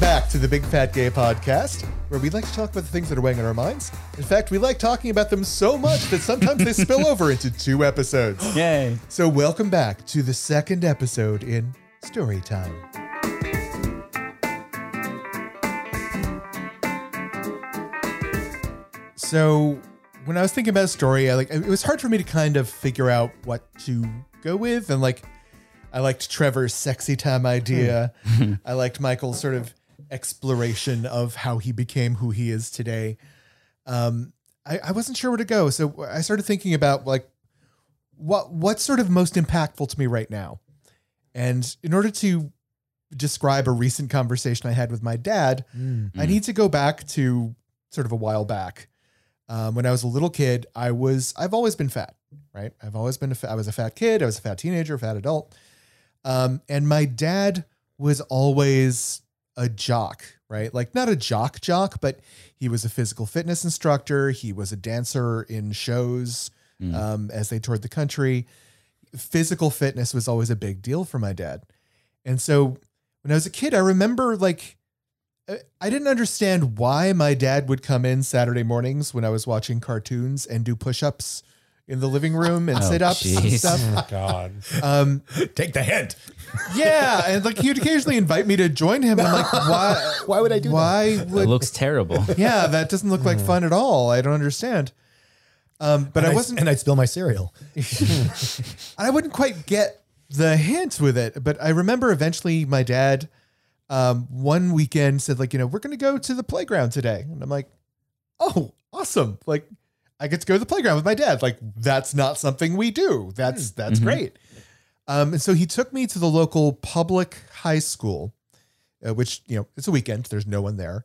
back to the Big Fat Gay Podcast, where we like to talk about the things that are weighing on our minds. In fact, we like talking about them so much that sometimes they spill over into two episodes. Yay. So, welcome back to the second episode in Story Time. So, when I was thinking about a story, I like it was hard for me to kind of figure out what to go with, and like I liked Trevor's sexy time idea. Hmm. I liked Michael's sort of exploration of how he became who he is today. Um, I, I wasn't sure where to go, so I started thinking about like what what's sort of most impactful to me right now. And in order to describe a recent conversation I had with my dad, I need to go back to sort of a while back. Um, when I was a little kid, I was I've always been fat, right? I've always been a fa- I was a fat kid, I was a fat teenager, a fat adult. Um, and my dad was always a jock, right? Like not a jock jock, but he was a physical fitness instructor. He was a dancer in shows um, as they toured the country. Physical fitness was always a big deal for my dad. And so when I was a kid, I remember like I- I didn't understand why my dad would come in Saturday mornings when I was watching cartoons and do push-ups in the living room and Oh, sit-ups and jeez. stuff. God. Um, Take the hint. yeah, and like he'd occasionally invite me to join him. I'm like, why? Why would I do that? Why It would? looks terrible. yeah, that doesn't look like fun at all. I don't understand. Um, but And I wasn't. and I'd spill my cereal. I wouldn't quite get the hint with it. But I remember eventually my dad, um, one weekend said like, you know, we're going to go to the playground today, and I'm like, oh, awesome! Like, I get to go to the playground with my dad. Like, that's not something we do. That's that's great. Um, and so he took me to the local public high school, uh, which you know it's a weekend. There's no one there,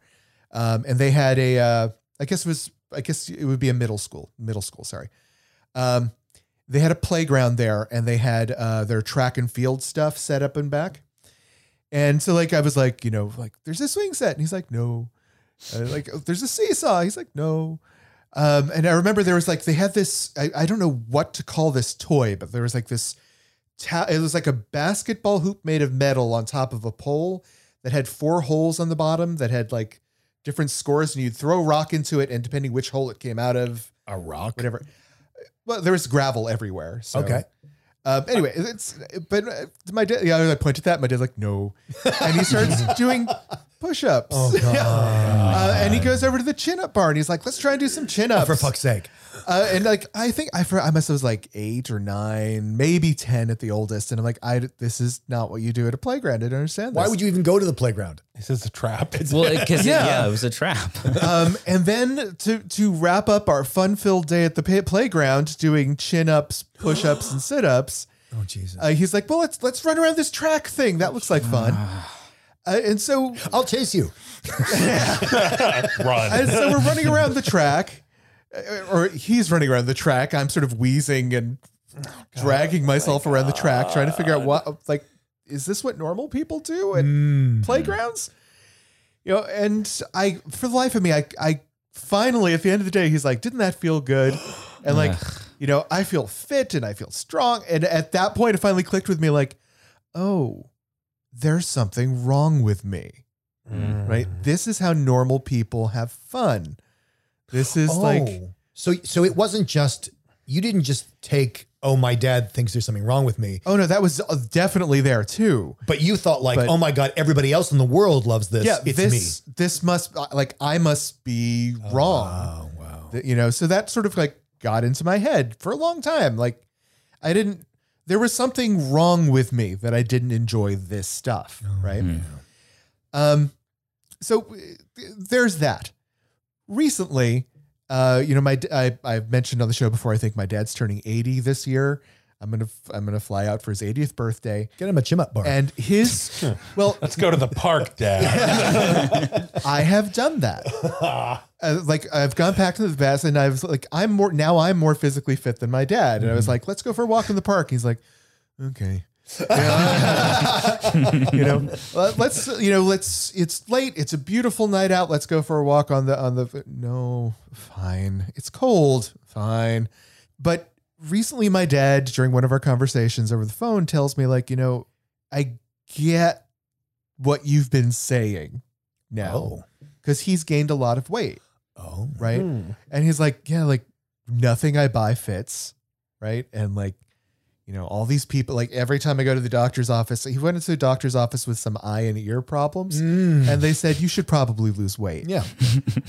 um, and they had a, uh, I guess it was, I guess it would be a middle school, middle school. Sorry, um, they had a playground there, and they had uh, their track and field stuff set up and back. And so, like, I was like, you know, like, there's a swing set, and he's like, no. Uh, like, "Oh, there's a seesaw. He's like, no. Um, and I remember there was like they had this. I, I don't know what to call this toy, but there was like this. Ta- it was like a basketball hoop made of metal on top of a pole that had four holes on the bottom that had like different scores, and you'd throw a rock into it, and depending which hole it came out of, A rock. whatever. Well, there was gravel everywhere. So. Okay. Um, anyway, it's but uh, my dad. Yeah, I pointed that. My dad's like, no, and he starts doing push-ups. Oh, God. Uh, and he goes over to the chin-up bar and he's like, let's try and do some chin-ups. For fuck's sake. Uh, and like I think I for I must have was like eight or nine, maybe ten at the oldest. And I'm like, I this is not what you do at a playground. I don't understand. This. Why would you even go to the playground? This is a trap. Well, because Yeah. yeah. it was a trap. um, and then to to wrap up our fun-filled day at the pay- playground, doing chin-ups, push-ups, and sit-ups. Oh, Jesus. Uh, he's like, well, let's let's run around this track thing. That looks like fun. Uh, and so I'll chase you. Run. And so we're running around the track, uh, or he's running around the track. I'm sort of wheezing and dragging myself around the track, trying to figure out what, like, is this what normal people do at playgrounds? You know, and I, for the life of me, I, I finally, at the end of the day, he's like, didn't that feel good? And like, you know, I feel fit and I feel strong. And at that point, it finally clicked with me, like, oh, there's something wrong with me right? This is how normal people have fun. This is like Oh. so so it wasn't just you didn't just take oh my dad thinks there's something wrong with me, oh no, that was uh, definitely there too. but you thought like But- oh my god everybody else in the world loves this. Yeah, it's this this must uh, like I must be me. wrong. Oh wow. You know, so that sort of like got into my head for a long time. Like I didn't there was something wrong with me that I didn't enjoy this stuff, right? Um so uh, there's that. Recently, uh you know my I I've mentioned on the show before I think my dad's turning 80 this year. I'm going to I'm going to fly out for his 80th birthday. Get him a chim up bar. And his well, Let's go to the park, Dad. I have done that. Uh, like I've gone back to the best, and I was like, I'm more now. I'm more physically fit than my dad, and I was like, let's go for a walk in the park. He's like, okay. you know, let- let's you know, let's. It's late. It's a beautiful night out. Let's go for a walk on the on the. No, fine. It's cold. Fine, but recently, my dad during one of our conversations over the phone tells me like, you know, I get what you've been saying now Oh. because he's gained a lot of weight, Oh. right? Hmm. And he's like, yeah, like nothing I buy fits, right? And like, you know, all these people, like every time I go to the doctor's office, he went into the doctor's office with some eye and ear problems. Mm. And they said, you should probably lose weight. Yeah.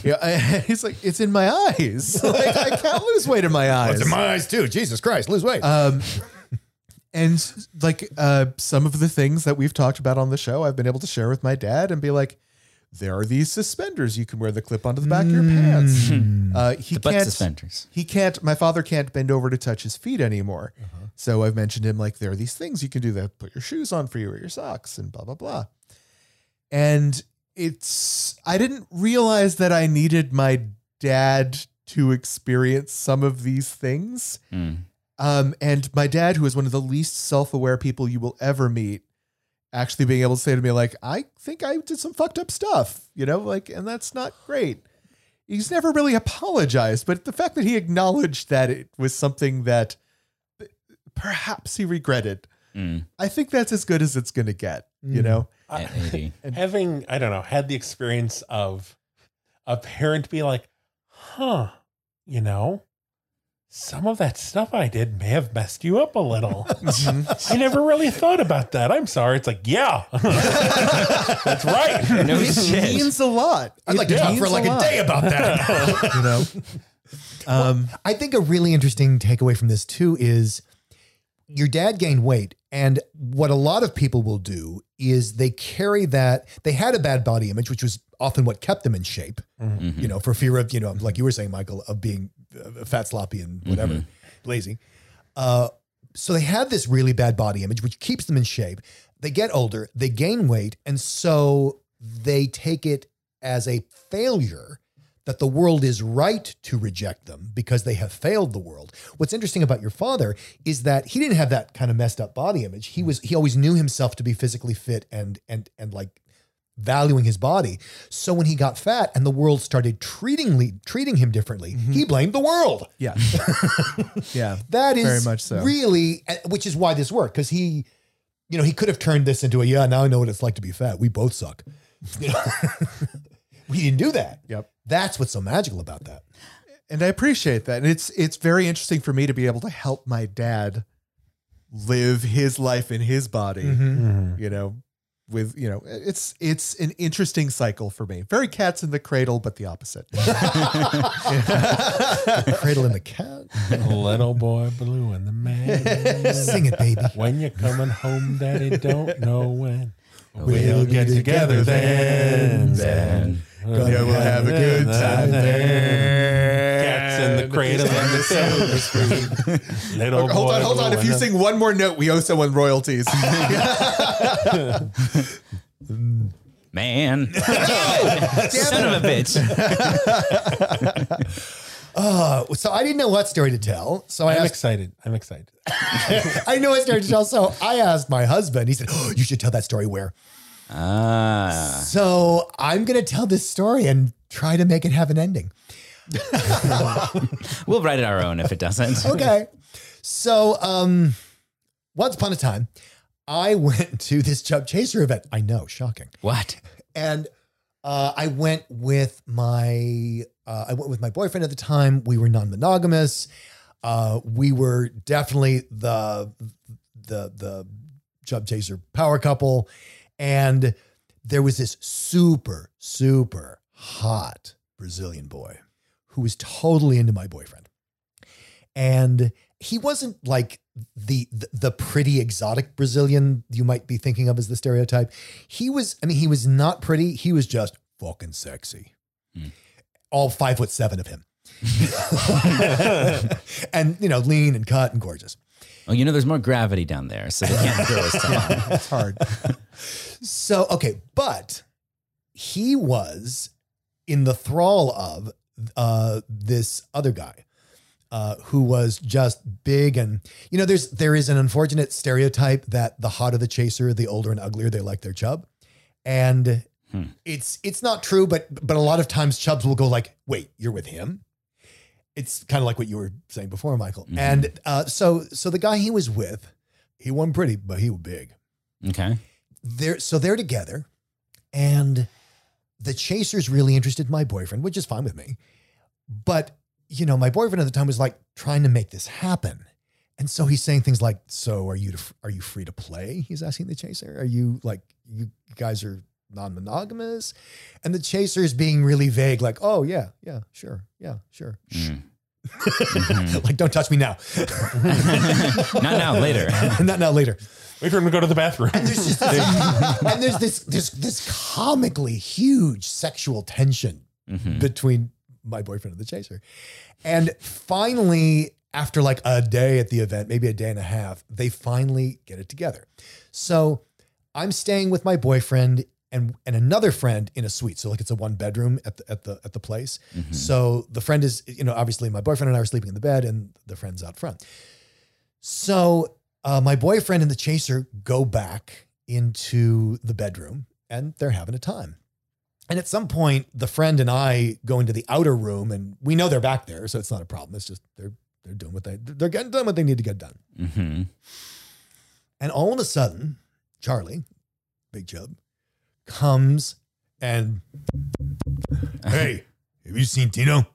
Yeah, I- he's like, it's in my eyes. like, I can't lose weight in my eyes. It's in my eyes too. Jesus Christ, lose weight. Um, and like uh, some of the things that we've talked about on the show, I've been able to share with my dad and be like, there are these suspenders you can wear the clip onto the back of your pants. Uh, he The butt can't. suspenders. He can't. My father can't bend over to touch his feet anymore. So I've mentioned him like there are these things you can do that put your shoes on for you or your socks and blah blah blah. And it's I didn't realize that I needed my dad to experience some of these things. Mm. Um, and my dad, who is one of the least self-aware people you will ever meet, actually being able to say to me, like, I think I did some fucked up stuff, you know, like, and that's not great. He's never really apologized, but the fact that he acknowledged that it was something that perhaps he regretted, Mm. I think that's as good as it's going to get, you Mm. know? Yeah, maybe. Having, I don't know, had the experience of a parent be like, huh, you know, some of that stuff I did may have messed you up a little. I never really thought about that. I'm sorry. It's like, yeah, that's right. No It shit. means a lot. I'd like to It talk means for like a, lot, day about that. you know? Um, I think a really interesting takeaway from this too is your dad gained weight. And what a lot of people will do is they carry that, they had a bad body image, which was often what kept them in shape, Mhm. you know, for fear of, you know, like you were saying, Michael, of being fat, sloppy, and whatever, lazy. Uh, so they have this really bad body image, which keeps them in shape. They get older, they gain weight, and so they take it as a failure that the world is right to reject them because they have failed the world. What's interesting about your father is that he didn't have that kind of messed up body image. He was he always knew himself to be physically fit and and and like valuing his body. So when he got fat and the world started treating treating him differently, he blamed the world. yeah. yeah. That is Very much so. really, uh, which is why this worked because he, you know, he could have turned this into a yeah. Now I know what it's like to be fat. We both suck. You know? we didn't do that. Yep. That's what's so magical about that. and I appreciate that. And it's it's very interesting for me to be able to help my dad live his life in his body. Mm-hmm. Mm-hmm. You know, with you know, it's it's an interesting cycle for me. Very cats in the cradle, but the opposite. The cradle and the cat. Little boy blue and the man. Sing it, baby. When you're coming home, daddy don't know when. We'll get together then. Then. In the cradle the silver spoon. Little hold on, hold on. If you sing one more note, we owe someone royalties. Man. Son of a bitch. Uh, so I didn't know what story to tell. So I I'm asked, excited. I'm excited. I know what story to tell. So I asked my husband. He said, oh, "You should tell that story where." Ah. So I'm going to tell this story and try to make it have an ending. We'll write it our own if it doesn't. okay. So, um, once upon a time, I went to this Chub Chaser event. I know, shocking. What? And uh, I went with my uh, I went with my boyfriend at the time. We were non-monogamous. Uh, we were definitely the the the Chub Chaser power couple, and there was this super super hot Brazilian boy who was totally into my boyfriend, and he wasn't like the, the the pretty exotic Brazilian you might be thinking of as the stereotype. He was, I mean, he was not pretty. He was just fucking sexy. Hmm. All five foot seven of him, and you know, lean and cut and gorgeous. Oh, you know, there's more gravity down there, so they can't grow as tall. it's hard. So okay, but he was in the thrall of uh, this other guy uh, who was just big and you know there's there is an unfortunate stereotype that the hotter the chaser, the older and uglier they like their chub, and it's it's not true, but but a lot of times chubs will go like, wait, you're with him. It's kind of like what you were saying before, Michael. And uh, so so the guy he was with, he wasn't pretty, but he was big Okay. they're so they're together and the chaser's really interested in my boyfriend, which is fine with me. But, you know, my boyfriend at the time was like trying to make this happen. And so he's saying things like, "So are you to, are you free to play?" He's asking the chaser. Are you like you guys are non-monogamous? And the chaser is being really vague, like, "Oh yeah, yeah, sure, yeah, sure." Mm. Mm-hmm. Shh. like, don't touch me now. Not now, later. Not now. Later. Wait for him to go to the bathroom. And there's just and there's this this this comically huge sexual tension mm-hmm. between my boyfriend and the chaser. And finally, after like a day at the event, maybe a day and a half, they finally get it together. So I'm staying with my boyfriend and and another friend in a suite. So like it's a one bedroom at the at the at the place. So the friend is, you know, obviously my boyfriend and I are sleeping in the bed and the friend's out front. So uh, my boyfriend and the chaser go back into the bedroom and they're having a time. And at some point, the friend and I go into the outer room and we know they're back there, so it's not a problem. It's just they're they're doing what they they're getting done what they need to get done. hmm And all of a sudden, Charlie, Big Chub, comes and hey, have you seen Tino?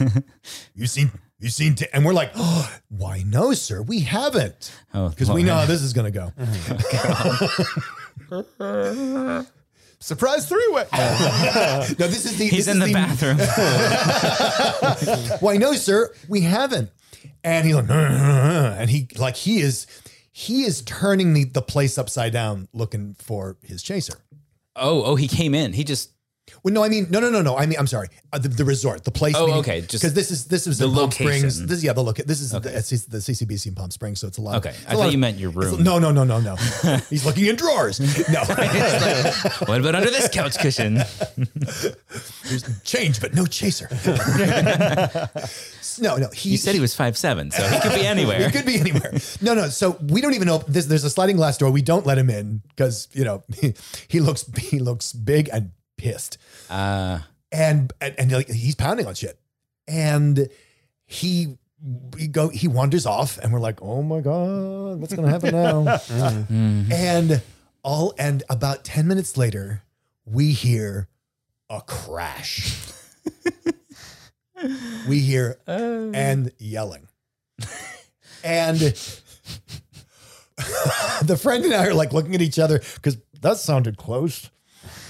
you seen you seen? T-? And we're like, oh, why no, sir, we haven't, Oh, because we know how this is gonna go. Surprise three way. no, this is the He's in is the bathroom. Why no, sir, we haven't. And he's like, and he like he is he is turning the the place upside down, looking for his chaser. Oh, oh, he came in. He just Well, no, I mean, no, no, no, no. I mean, I'm sorry. Uh, the, the resort, the place. Oh, meaning- okay, because this is this is the in Palm location. Springs. This, is yeah, the look. This is Okay. the, the CCBC in Palm Springs, so it's a lot. Okay, I thought you of- meant your room. No, no, no, no, no. He's looking in drawers. No, what about under this couch cushion? there's change, but no chaser. no, no. He, You said he was five seven, so he could be anywhere. he could be anywhere. No, no. So we don't even know. There's, there's a sliding glass door. We don't let him in because you know he, he looks he looks big and pissed, Uh, and and, and like, he's pounding on shit, and he we go he wanders off, and we're like, oh my god, what's gonna happen now? and all and about ten minutes later, we hear a crash. we hear and yelling. And the friend and I are like looking at each other because that sounded close.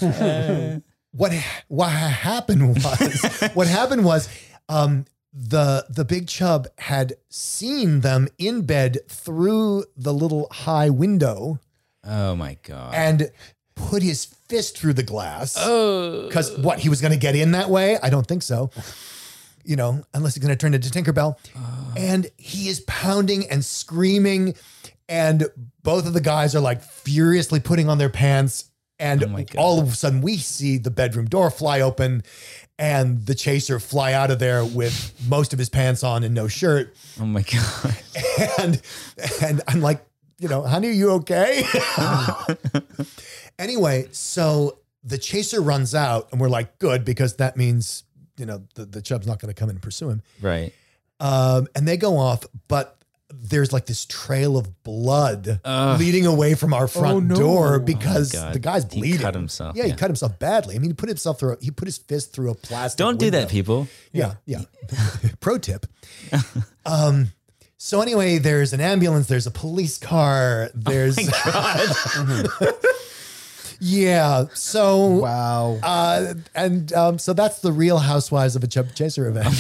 what what happened was what happened was um, the the big chub had seen them in bed through the little high window oh my god. and put his fist through the glass. oh, Because what he was going to get in that way? I don't think so. You know, unless he's going to turn into Tinkerbell. And he is pounding and screaming, and both of the guys are like furiously putting on their pants. And Oh all of a sudden, we see the bedroom door fly open, and the chaser fly out of there with most of his pants on and no shirt. oh my god. And and I'm like, you know, honey, are you okay? anyway, so the chaser runs out, and we're like, good, because that means, you know, the, the chub's not going to come in and pursue him. Right. Um, and they go off, but there's like this trail of blood Ugh. leading away from our front Oh, no. door Oh, because God. the guy's He bleeding. cut himself, Yeah, he cut himself badly. I mean, he put himself through. A, he put his fist through a plastic. Don't do that, people. Yeah, yeah. Pro tip. Um, so anyway, there's an ambulance, there's a police car, there's Yeah. So Wow. uh and um so that's the real housewives of a chub chaser event.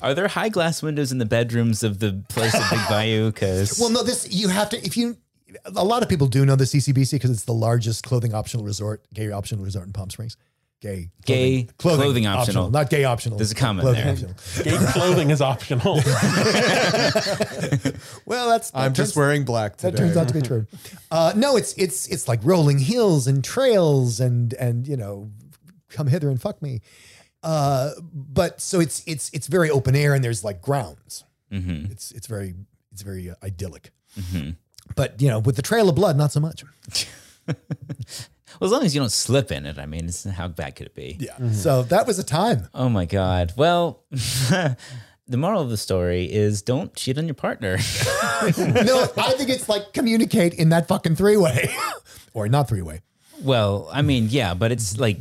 Are there high glass windows in the bedrooms of the place at Big Bayou? Because well, no, this you have to if you a lot of people do know the CCBC because it's the largest clothing optional resort, gay optional resort in Palm Springs. Gay. Gay clothing optional. Not gay optional. There's a comment clothing there. optional. Gay clothing is optional. Well, that's that I'm just wearing black today. That turns out to be true. Uh, no, it's it's it's like rolling hills and trails and and you know, come hither and fuck me. Uh, but so it's it's it's very open air and there's like grounds. Mhm. It's it's very it's very uh, idyllic. Mhm. But you know, with the trail of blood, not so much. Well, as long as you don't slip in it, I mean, it's, how bad could it be? Yeah. So that was a time. Oh my God. Well, the moral of the story is don't cheat on your partner. no, I think it's like communicate in that fucking three way, or not three way. Well, I mean, yeah, but it's like,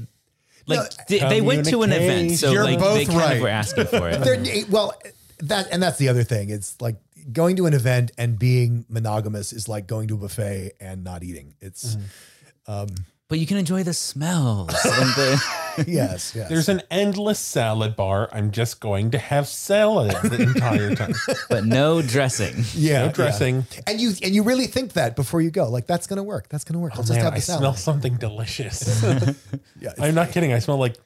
like No, they, they went to an event, so You're like both they kind right. of were asking for it. There- eh, well, that and that's the other thing. It's like going to an event and being monogamous is like going to a buffet and not eating. It's mm-hmm. um, but you can enjoy the smells. and the, yes, yes. There's an endless salad bar. I'm just going to have salad the entire time. but no dressing. yeah, No dressing. yeah. And you and you really think that before you go. Like that's gonna work. That's gonna work. Oh, I'll just Man, have I the smell something delicious. Yeah, I'm not kidding. I smell like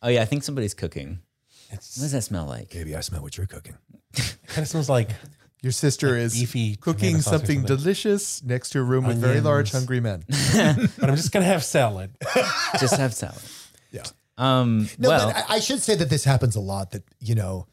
Oh yeah, I think somebody's cooking. it's What does that smell like? Maybe I smell what you're cooking. kind of smells like Your sister is beefy cooking tomato sauce or something something. delicious next to a room with very large, hungry men. but I'm just gonna have salad. Just have salad. Yeah. Um, No, well, but I, I should say that this happens a lot. That you know,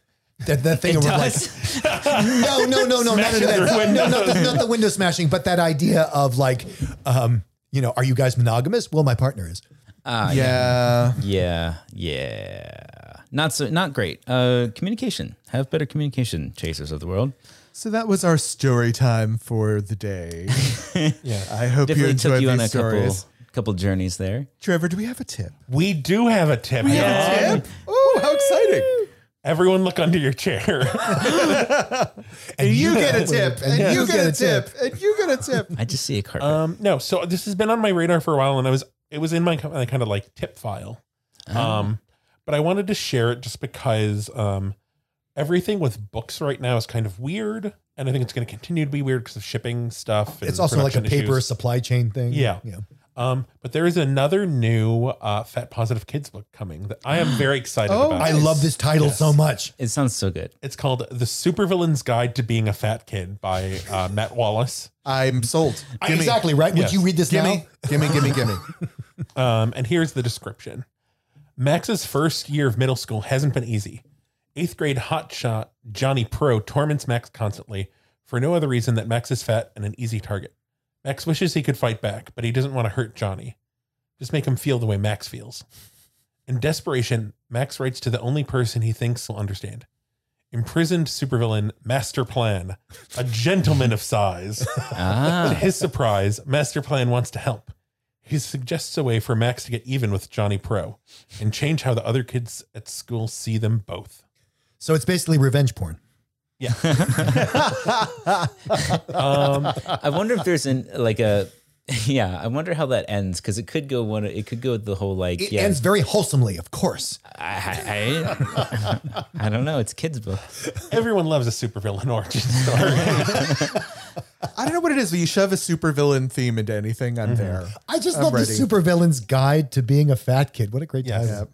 that that thing it of like does. no, no, no, no, not, Smashing that, through no, not, the, not the window smashing, but that idea of like, um, you know, are you guys monogamous? Well, my partner is. Ah, yeah. yeah, yeah. Not so, not great. Uh, communication. Have better communication, chasers of the world. So that was our story time for the day. Yeah. I hope you enjoyed took you on these a couple stories. couple journeys there. Trevor, do we have a tip? We do have a tip. y'all. Tip? Oh, how exciting! Everyone look under your chair. And you get a tip, and Yeah. you You get get a a tip, and you get a tip. I just see a carpet. um, no, so this has been on my radar for a while, and I was it was in my, my kind of like tip file. Um, but I wanted to share it just because um, everything with books right now is kind of weird, and I think it's going to continue to be weird because of shipping stuff. and It's also like a production paper issues. supply chain thing. Yeah. yeah. Um, but there is another new uh, Fat Positive Kids book coming that I am very excited Oh, about. I love this title Yes. so much. it sounds so good. It's called The Supervillain's Guide to Being a Fat Kid by uh, Matt Wallace. I'm sold. Gimme. exactly right. Yes. Would you read this Gimme, now? gimme, gimme, gimme. Um, and here's the description Max's first year of middle school hasn't been easy. Eighth grade hotshot Johnny Pro torments Max constantly for no other reason that Max is fat and an easy target. Max wishes he could fight back, but he doesn't want to hurt Johnny. Just make him feel the way Max feels. In desperation, Max writes to the only person he thinks will understand. Imprisoned supervillain Master Plan, a gentleman of size. To Ah, his surprise, Master Plan wants to help. He suggests a way for Max to get even with Johnny Pro and change how the other kids at school see them both. So it's basically revenge porn. Yeah. um, I wonder if there's an like a yeah. I wonder how that ends because it could go one. It could go the whole like It yeah. ends very wholesomely, of course. I, I, I don't know. It's a kids book. everyone loves a supervillain origin story. I don't know what it is, but you shove a supervillain theme into anything, I'm there. I just I'm love ready. the supervillain's guide to being a fat kid. What a great Yes. title.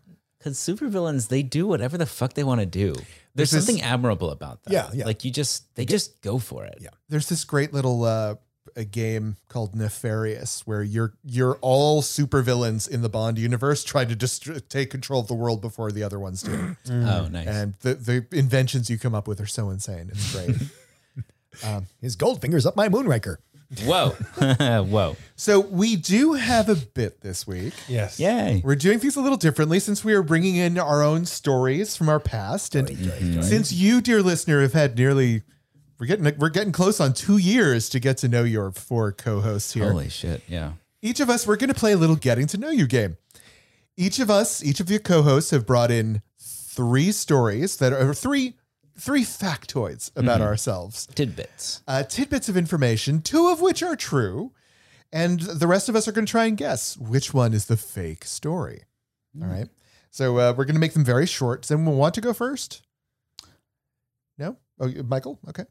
Because supervillains, they do whatever the fuck they want to do. There's There's this- something admirable about that. Yeah, yeah. Like you just, they just go for it. Yeah. There's this great little uh, a game called Nefarious where you're you're all supervillains in the Bond universe trying to just take control of the world before the other ones do. Oh, nice. and the, the inventions you come up with are so insane. It's great. His gold fingers up my moonraker. Whoa, whoa, so we do have a bit this week. yes. yay! We're doing things a little differently since we are bringing in our own stories from our past, and since you, dear listener, have had nearly we're getting we're getting close on two years to get to know your four co-hosts here. Holy shit! Yeah. Each of us, we're going to play a little getting to know you game. Each of us, each of your co-hosts, have brought in three stories that are three three factoids about ourselves Tidbits. uh, tidbits of information, two of which are true, and the rest of us are going to try and guess which one is the fake story. All right. So uh, we're going to make them very short. Does anyone want to go first? No? Oh, Michael? Okay.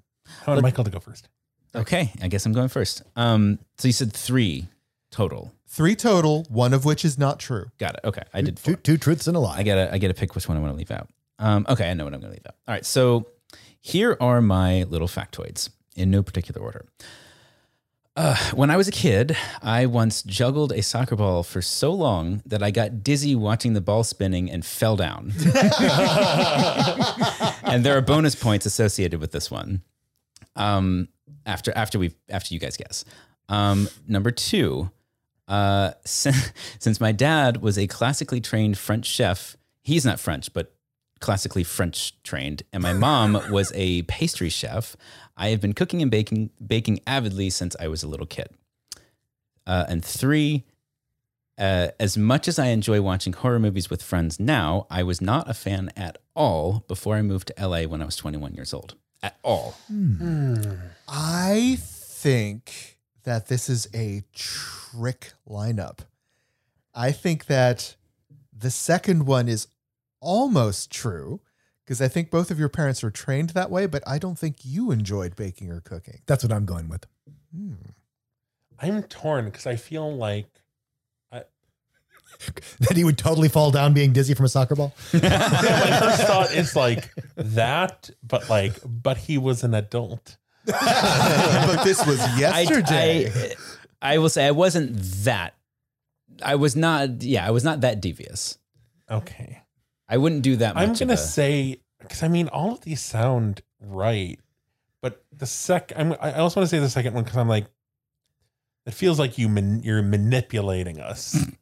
I want Michael to go first. Okay, I guess I'm going first. Um, so you said three total. Three total, one of which is not true. Got it. Okay, I did four. Two, two truths and a lie. I gotta I gotta pick which one I want to leave out. Um, okay, I know what I'm gonna leave out. All right, so here are my little factoids in no particular order. Uh, when I was a kid, I once juggled a soccer ball for so long that I got dizzy watching the ball spinning and fell down. and there are bonus points associated with this one. Um, after after we after you guys guess. Um, number two, uh, since, since my dad was a classically trained French chef, he's not French, but classically French trained, and my mom was a pastry chef. I have been cooking and baking baking avidly since I was a little kid. Uh, and three, Uh, as much as I enjoy watching horror movies with friends now, I was not a fan at all before I moved to LA when I was 21 years old. At all. I think that this is a trick lineup. I think that the second one is almost true because I think both of your parents were trained that way, but I don't think you enjoyed baking or cooking. That's what I'm going with. Hmm. I'm torn because I feel like That he would totally fall down being dizzy from a soccer ball. my first thought is like that, but like, but he was an adult. but this was I, yesterday. I, I will say I wasn't that. I was not, yeah, I was not that devious. Okay. I wouldn't do that much. I'm gonna a- say because I mean all of these sound right, but the sec I'm, I also want to say the second one because I'm like, it feels like you man, you're manipulating us.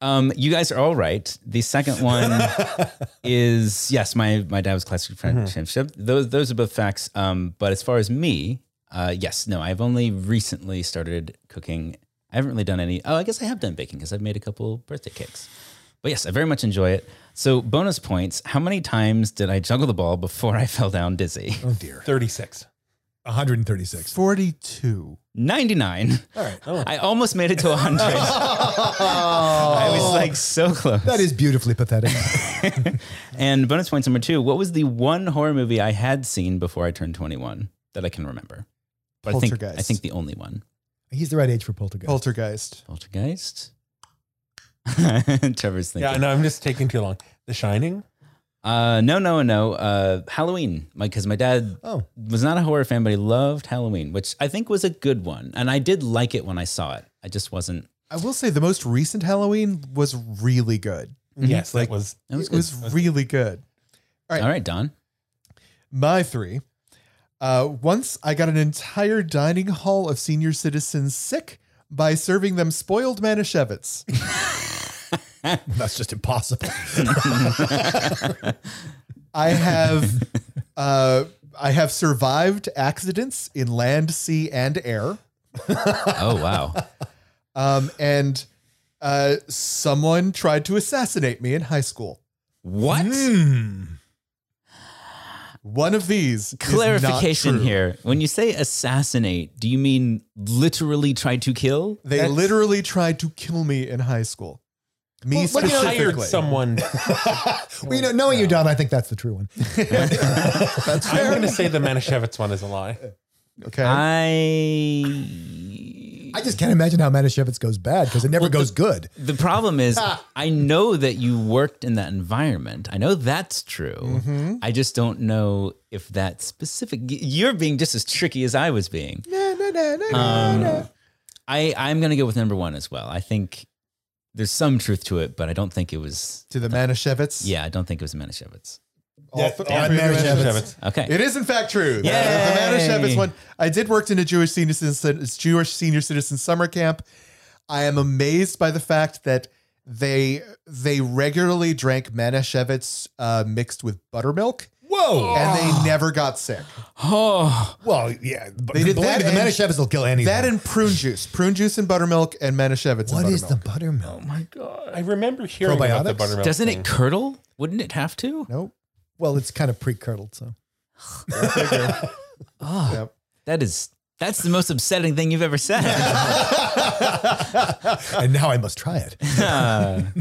Um, you guys are all right. The second one is yes, my my dad was classic friendship. Those those are both facts. Um, but as far as me, uh, yes, no, I've only recently started cooking. I haven't really done any. Oh, I guess I have done baking because I've made a couple birthday cakes. But yes, I very much enjoy it. So bonus points. How many times did I juggle the ball before I fell down dizzy? Oh dear. Thirty six. 136. 42. 99. All right. Oh. I almost made it to 100. I was like so close. That is beautifully pathetic. And bonus points number two. What was the one horror movie I had seen before I turned 21 that I can remember? But I think, I think the only one. He's the right age for poltergeist. Poltergeist. Poltergeist? Trevor's thinking. Yeah, no, I'm just taking too long. The Shining. Uh, no, no, no. Uh, Halloween. My Because my dad oh, was not a horror fan, but he loved Halloween, which I think was a good one. And I did like it when I saw it. I just wasn't. I will say the most recent Halloween was really good. Yes, Like- that was. It was it good. was really good. All right. All right, Don. My three. Uh, once I got an entire dining hall of senior citizens sick by serving them spoiled Manischewitz. that's just impossible. I have uh, I have survived accidents in land, sea, and air. Oh, wow. Um, and uh, someone tried to assassinate me in high school. What? Hmm. One of these is not Clarification true. here. When you say assassinate, do you mean literally try to kill? They That's- literally tried to kill me in high school. Me Well, but you know, Hired someone. well, you know, knowing you, Don, I think that's the true one. That's I'm going to say the Manischewitz one is a lie. okay. I. I just can't imagine how Manischewitz goes bad because it never goes good. The problem is, I know that you worked in that environment. I know that's true. Mm-hmm. I just don't know if that specific. You're being just as tricky as I was being. No, no, no, no, no, Um, no. I I'm gonna go with number one as well. I think there's some truth to it, but I don't think it was. To the Manischewitz. Yeah, I don't think it was Manischewitz. All Yeah, th- yeah, three the Manischewitz. Manischewitz. Okay. It is in fact true. The, the Yay! Manischewitz one. I did work in a Jewish senior citizen, Jewish senior citizen summer camp. I am amazed by the fact that they they regularly drank Manischewitz uh, mixed with buttermilk, Whoa. and they never got sick. Oh, Well, yeah. But They did believe that me, the and- Manischewitz will kill anything. That and prune juice, prune juice and buttermilk, and Manischewitz. what and is the buttermilk. buttermilk? My God. I remember hearing about the Probiotics? buttermilk. doesn't thing. it curdle? Wouldn't it have to? Nope. Well, it's kind of pre-curdled, so. Oh, Yep. that is that's the most upsetting thing you've ever said. and now I must try it. Uh,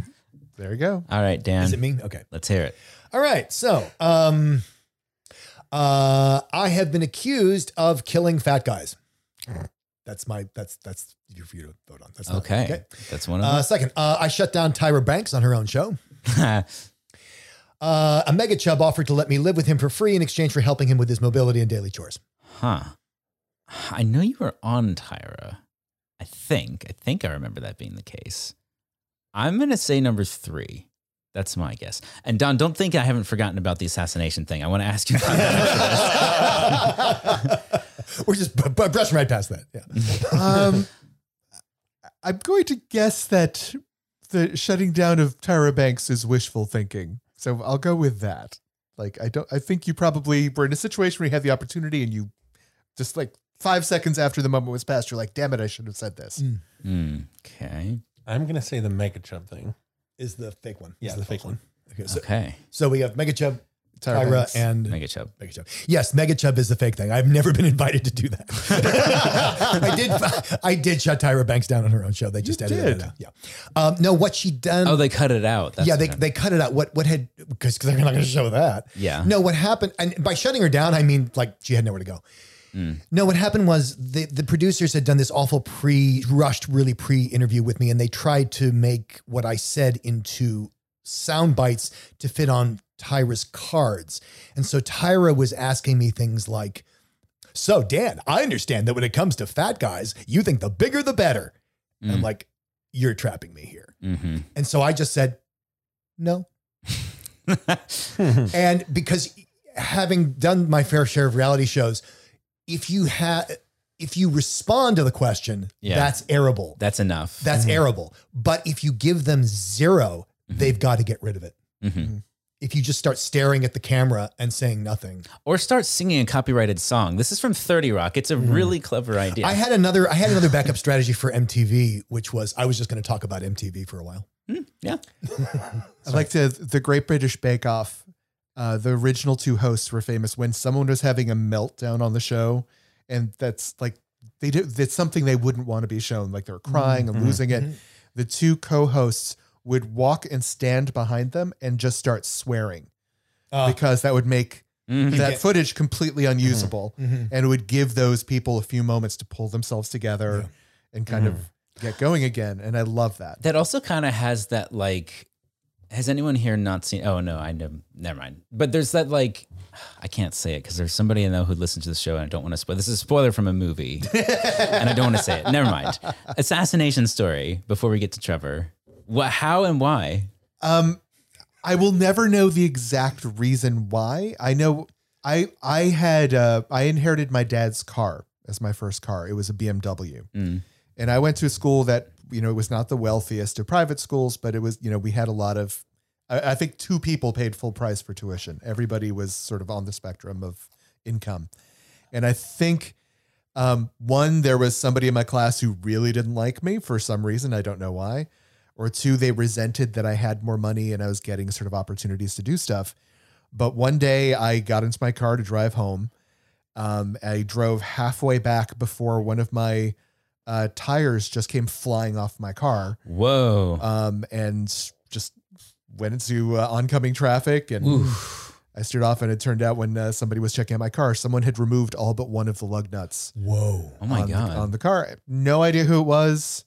There you go. all right, Dan. Is it me? Okay. Let's hear it. All right. So, um, uh, I have been accused of killing fat guys. That's my. That's that's you for you to vote on. That's not, Okay, that's one Uh, of second, uh, I shut down Tyra Banks on her own show. Uh, a mega chub offered to let me live with him for free in exchange for helping him with his mobility and daily chores. huh? I know you were on Tyra. I think. I think I remember that being the case. I'm gonna say number three. That's my guess. And Don, don't think I haven't forgotten about the assassination thing. I want to ask you about that. We're just b- b- brushing right past that. Yeah. Um, I'm going to guess that the shutting down of Tyra Banks is wishful thinking. So I'll go with that. Like I don't. I think you probably were in a situation where you had the opportunity and you just like five seconds after the moment was passed, you're like, damn it, I should have said this. Mm. Hmm, okay. I'm gonna say the Mega Chub thing. Is the fake one? Yeah, Is the fake one. Okay, so, Okay. so we have Mega Chub, Tyra Tyra, and Mega Chub. Mega Chub. Yes, Mega Chub is the fake thing. I've never been invited to do that. I did. I did shut Tyra Banks down on her own show. They just edited did. it out. Yeah. Um, no, what she done? Oh, they cut it out. That's yeah, they, they cut it out. What what had because they're not going to show that. Yeah. No, what happened? And by shutting her down, I mean like she had nowhere to go. No, what happened was the the producers had done this awful pre rushed, really pre interview with me, and they tried to make what I said into sound bites to fit on Tyra's cards. And so Tyra was asking me things like, "So Dan, I understand that when it comes to fat guys, you think the bigger the better." And I'm Mm. like, "You're trapping me here." Mhm. And so I just said, "No." and because having done my fair share of reality shows, if you have if you respond to the question, Yeah. that's arable. That's enough. That's mm-hmm. arable. But if you give them 0 mm-hmm. they've got to get rid of it. Mhm. If you just start staring at the camera and saying nothing. Or start singing a copyrighted song. This is from 30 Rock. It's a really clever idea. I had another I had another backup strategy for MTV, which was I was just going to talk about MTV for a while. Hmm, yeah. I like to the Great British Bake Off. Uh, the original two hosts were famous when someone was having a meltdown on the show, and that's like they do. That's something they wouldn't want to be shown. Like they're crying and losing it. The two co-hosts would walk and stand behind them and just start swearing Uh, because that would make Mhm. that footage completely unusable, mhm. and it would give those people a few moments to pull themselves together and kind of get going again. And I love that. That also kind of has that like. Has anyone here not seen? Oh no, I know. Never mind. But there's that like, I can't say it because there's somebody I know who listens to the show and I don't want to spoil. This is a spoiler from a movie, and I don't want to say it. Never mind. Assassination story. Before we get to Trevor, what? How and why? Um, I will never know the exact reason why. I know I I had uh, I inherited my dad's car as my first car. It was a BMW, Mm. and I went to a school that you know it was not the wealthiest of private schools, but it was you know we had a lot of. I, I think two people paid full price for tuition. Everybody was sort of on the spectrum of income, and I think. Um, one, there was somebody in my class who really didn't like me for some reason. I don't know why or two, they resented that I had more money and I was getting sort of opportunities to do stuff. But one day I got into my car to drive home. Um, I drove halfway back before one of my uh, tires just came flying off my car Whoa. um, and just went into uh, oncoming traffic. And Oof. I steered off, and it turned out when uh, somebody was checking out my car, someone had removed all but one of the lug nuts Whoa. Oh my on, god. The, on the car. No idea who it was.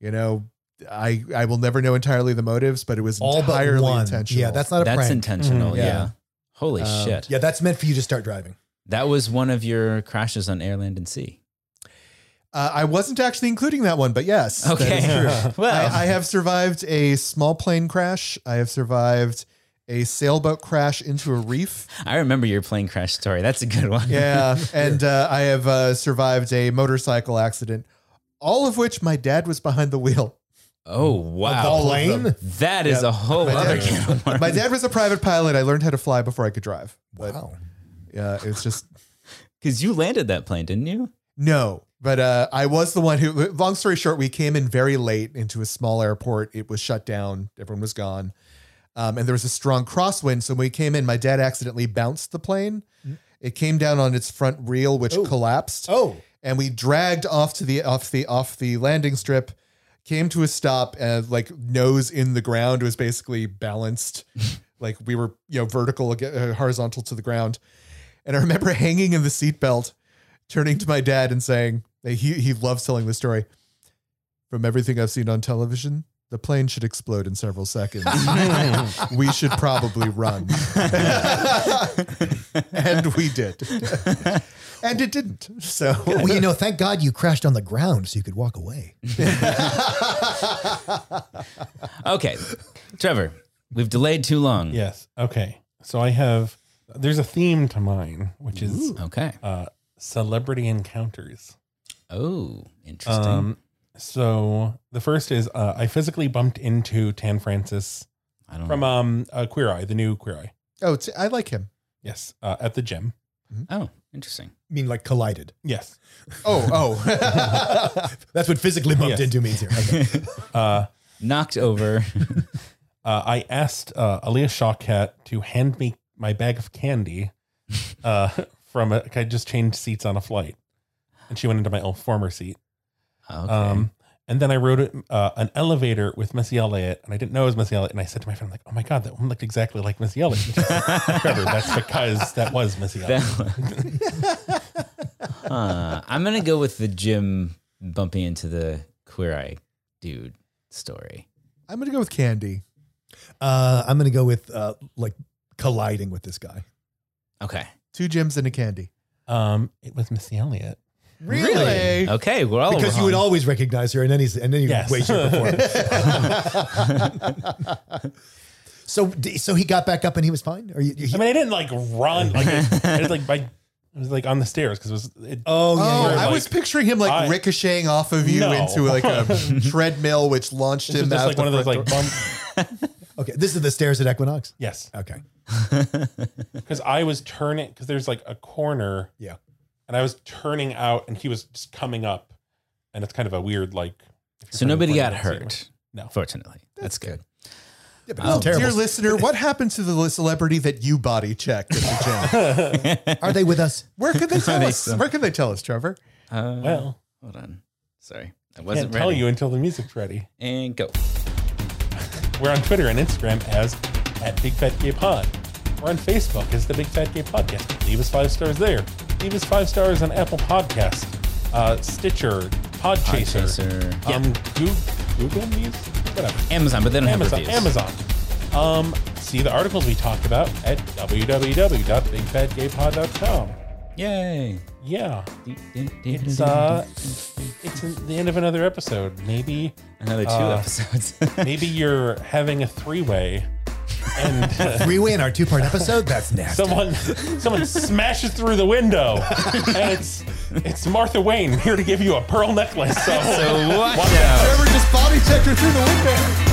You know, I I will never know entirely the motives, but it was All but entirely one. intentional. Yeah, that's not a That's prank. intentional. Mhm. yeah. Yeah. Holy Um, shit. yeah, that's meant for you to start driving. That was one of your crashes on Airland and Sea. Uh, I wasn't actually including that one, but yes. Okay. is true. well, I, I have survived a small plane crash. I have survived a sailboat crash into a reef. I remember your plane crash story. That's a good one. Yeah, and uh, I have uh, survived a motorcycle accident. All of which my dad was behind the wheel. Oh wow. The plane? That is Yeah. a whole My other dad- can of worms. My dad was a private pilot. I learned how to fly before I could drive. But Wow. yeah, it was just Because you landed that plane, didn't you? No, but uh, I was the one who. Long story short, we came in very late into a small airport. It was shut down. Everyone was gone, um, and there was a strong crosswind. So when we came in, my dad accidentally bounced the plane. It came down on its front reel, which Oh. collapsed, Oh. and we dragged off to the off the off the landing strip. Came to a stop, and like nose in the ground It was basically balanced, like we were you know vertical, uh, horizontal to the ground. And I remember hanging in the seatbelt, turning to my dad and saying, he, he loves telling the story. From everything I've seen on television, the plane should explode in several seconds. we should probably run. and we did. and it didn't. So Well, you know, thank God you crashed on the ground so you could walk away. Okay. Trevor, we've delayed too long. Yes. Okay. So I have. There's a theme to mine, which is Okay. uh, celebrity encounters. Oh, interesting. Um, so the first is uh, I physically bumped into Tan France I don't from know. um uh, Queer Eye, the new Queer Eye. oh, it's, I like him. Yes, uh, at the gym. Oh, Interesting. I mean, like collided. Yes. Oh, oh. That's what physically bumped Yes. into means here. Okay. Uh, Knocked over. uh, I asked uh, Alia Shawkat to hand me my bag of candy uh, from a. I just changed seats on a flight, and she went into my old former seat. Okay. Um, and then I rode uh, an elevator with Missy Elliott, and I didn't know it was Missy Elliott. And I said to my friend, "I'm "Like, oh my god, that one looked exactly like Missy Elliott." Like, Trevor, that's because that was Missy Elliott. Huh. I'm gonna go with the Jim bumping into the queer eye dude story. I'm going to go with Candy. Uh, I'm going to go with uh, like colliding with this guy. Okay. Two Jims and a Candy. Um, it was Missy Elliott. Really? Okay. We're because you would always recognize her, and then he's and then you Yes. wage your performance. so so he got back up and he was fine. Or you, you, I mean, I didn't like run. Like, I, I was like by, it was like on the stairs because it was. It, oh yeah, Oh, you're I right. was picturing him like I- ricocheting off of you No. into like a treadmill, which launched this him just out like one of those like bump. okay. This is the stairs at Equinox. Yes, Okay, because I was turning because there's like a corner yeah. And I was turning out and he was just coming up, and it's kind of a weird like. So nobody got the ceiling. hurt. No. Fortunately. That's good. Yeah, but Oh, it's terrible. Dear listener, what happened to the celebrity that you body checked at the gym? Are they with us? Where could they tell us? so. Where could they tell us, Trevor? Uh, Well, hold on. Sorry. I can't wasn't tell you until the music's ready. And go. We're on Twitter and Instagram as at Big Fat Gay Pod. We're on Facebook as the Big Fat Gay Podcast. Leave us five stars there. Leave us five stars on Apple Podcast, uh, Stitcher, Podchaser, Podchaser. um, Google, Google Music, whatever. Amazon, but they don't Amazon. have reviews. Amazon. Um, see the articles we talked about at www.bigfatgaypod.com. Yay. Yeah, it's uh, it's the end of another episode. Maybe, another two uh, episodes. maybe you're having a three-way, and uh, Three way in our two part episode. That's nasty. someone someone smashes through the window, and it's it's Martha Wayne here to give you a pearl necklace. So, so watch watch out. Trevor just body checked her through the window. Martha.